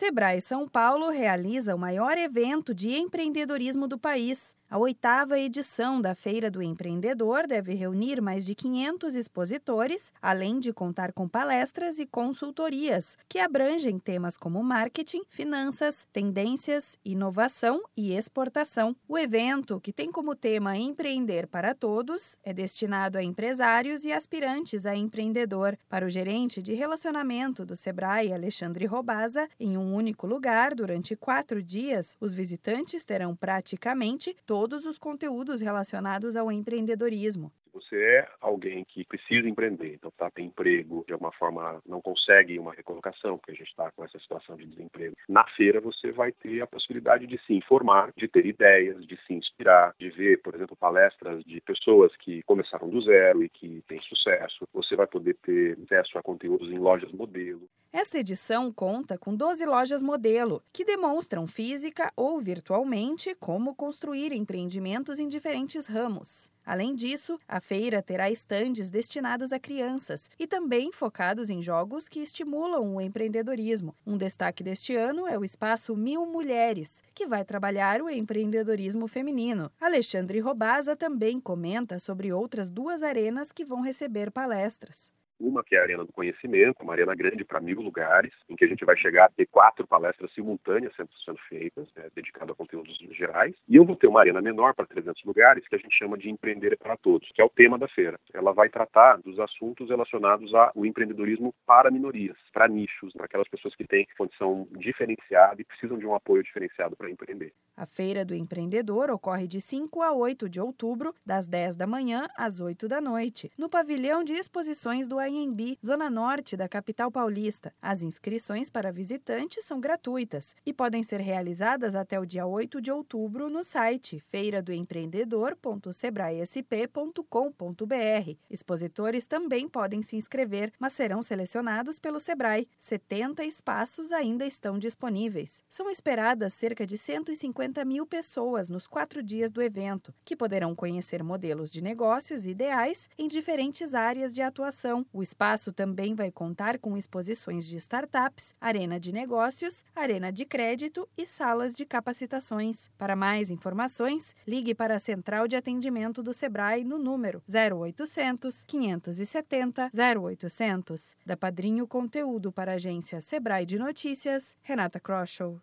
Sebrae São Paulo realiza o maior evento de empreendedorismo do país. A oitava edição da Feira do Empreendedor deve reunir mais de 500 expositores, além de contar com palestras e consultorias, que abrangem temas como marketing, finanças, tendências, inovação e exportação. O evento, que tem como tema Empreender para Todos, é destinado a empresários e aspirantes a empreendedor. Para o gerente de relacionamento do Sebrae, Alexandre Robaza, em um único lugar, durante quatro dias, os visitantes terão praticamente todos os conteúdos relacionados ao empreendedorismo você é alguém que precisa empreender, então tá, tem emprego, de alguma forma não consegue uma recolocação, porque a gente está com essa situação de desemprego. Na feira você vai ter a possibilidade de se informar, de ter ideias, de se inspirar, de ver, por exemplo, palestras de pessoas que começaram do zero e que têm sucesso. Você vai poder ter acesso a conteúdos em lojas modelo. Esta edição conta com 12 lojas modelo, que demonstram física ou virtualmente como construir empreendimentos em diferentes ramos. Além disso, a feira terá estandes destinados a crianças e também focados em jogos que estimulam o empreendedorismo. Um destaque deste ano é o espaço Mil Mulheres, que vai trabalhar o empreendedorismo feminino. Alexandre Robaza também comenta sobre outras duas arenas que vão receber palestras. Uma que é a Arena do Conhecimento, uma arena grande para mil lugares, em que a gente vai chegar a ter quatro palestras simultâneas sendo, sendo feitas, né, dedicado a conteúdos gerais. E eu vou ter uma arena menor para 300 lugares, que a gente chama de Empreender para Todos, que é o tema da feira. Ela vai tratar dos assuntos relacionados ao empreendedorismo para minorias, para nichos, para aquelas pessoas que têm condição diferenciada e precisam de um apoio diferenciado para empreender. A Feira do Empreendedor ocorre de 5 a 8 de outubro, das 10 da manhã às 8 da noite, no pavilhão de exposições do Anhembi, zona norte da capital paulista. As inscrições para visitantes são gratuitas e podem ser realizadas até o dia 8 de outubro no site feiradoempreendedor.sebraesp.com.br. Expositores também podem se inscrever, mas serão selecionados pelo Sebrae. 70 espaços ainda estão disponíveis. São esperadas cerca de 150 mil pessoas nos quatro dias do evento, que poderão conhecer modelos de negócios ideais em diferentes áreas de atuação. O espaço também vai contar com exposições de startups, arena de negócios, arena de crédito e salas de capacitações. Para mais informações, ligue para a Central de Atendimento do Sebrae no número 0800 570 0800. Da Padrinho Conteúdo para a agência Sebrae de Notícias, Renata Kroschel.